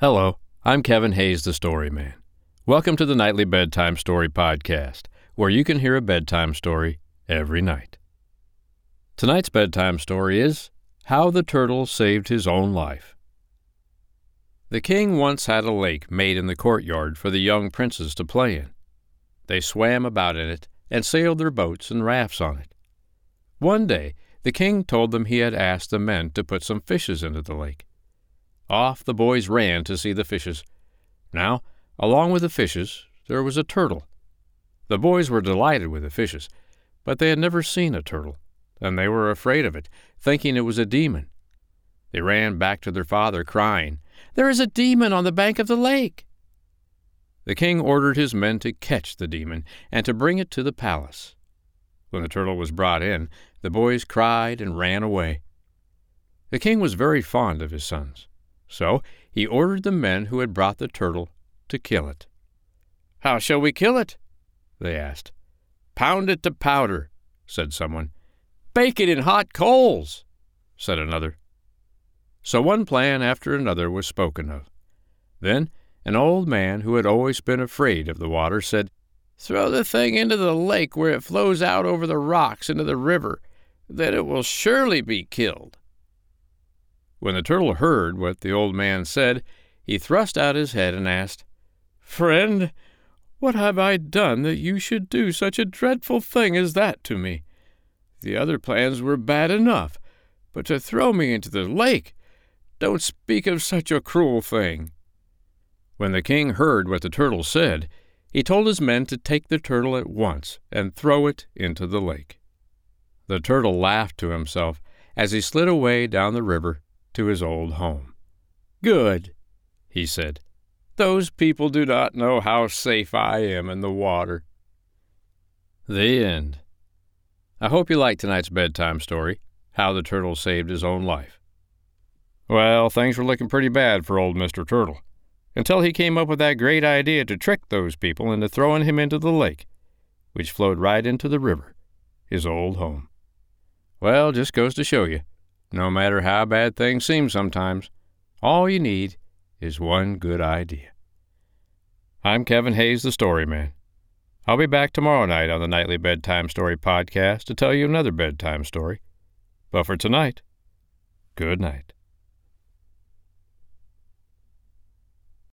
Hello, I'm Kevin Hayes, the Story Man. Welcome to the Nightly Bedtime Story Podcast, where you can hear a bedtime story every night. Tonight's bedtime story is How the Turtle Saved His Own Life. The king once had a lake made in the courtyard for the young princes to play in. They swam about in it and sailed their boats and rafts on it. One day, the king told them he had asked the men to put some fishes into the lake. Off the boys ran to see the fishes. Now, along with the fishes, there was a turtle. The boys were delighted with the fishes, but they had never seen a turtle, and they were afraid of it, thinking it was a demon. They ran back to their father, crying, There is a demon on the bank of the lake! The king ordered his men to catch the demon and to bring it to the palace. When the turtle was brought in, the boys cried and ran away. The king was very fond of his sons. So he ordered the men who had brought the turtle to kill it. How shall we kill it? they asked. Pound it to powder, said someone. Bake it in hot coals, said another. So one plan after another was spoken of. Then an old man who had always been afraid of the water said, Throw the thing into the lake where it flows out over the rocks into the river. Then it will surely be killed. When the turtle heard what the old man said, he thrust out his head and asked, Friend, what have I done that you should do such a dreadful thing as that to me? The other plans were bad enough, but to throw me into the lake! Don't speak of such a cruel thing. When the king heard what the turtle said, he told his men to take the turtle at once and throw it into the lake. The turtle laughed to himself as he slid away down the river to his old home. Good, he said. Those people do not know how safe I am in the water. The end. I hope you liked tonight's bedtime story, How the Turtle Saved His Own Life. Well, things were looking pretty bad for old Mr. Turtle, until he came up with that great idea to trick those people into throwing him into the lake, which flowed right into the river, his old home. Well, just goes to show you no matter how bad things seem sometimes, all you need is one good idea. I'm Kevin Hayes, the Story Man. I'll be back tomorrow night on the Nightly Bedtime Story podcast to tell you another bedtime story. But for tonight, good night.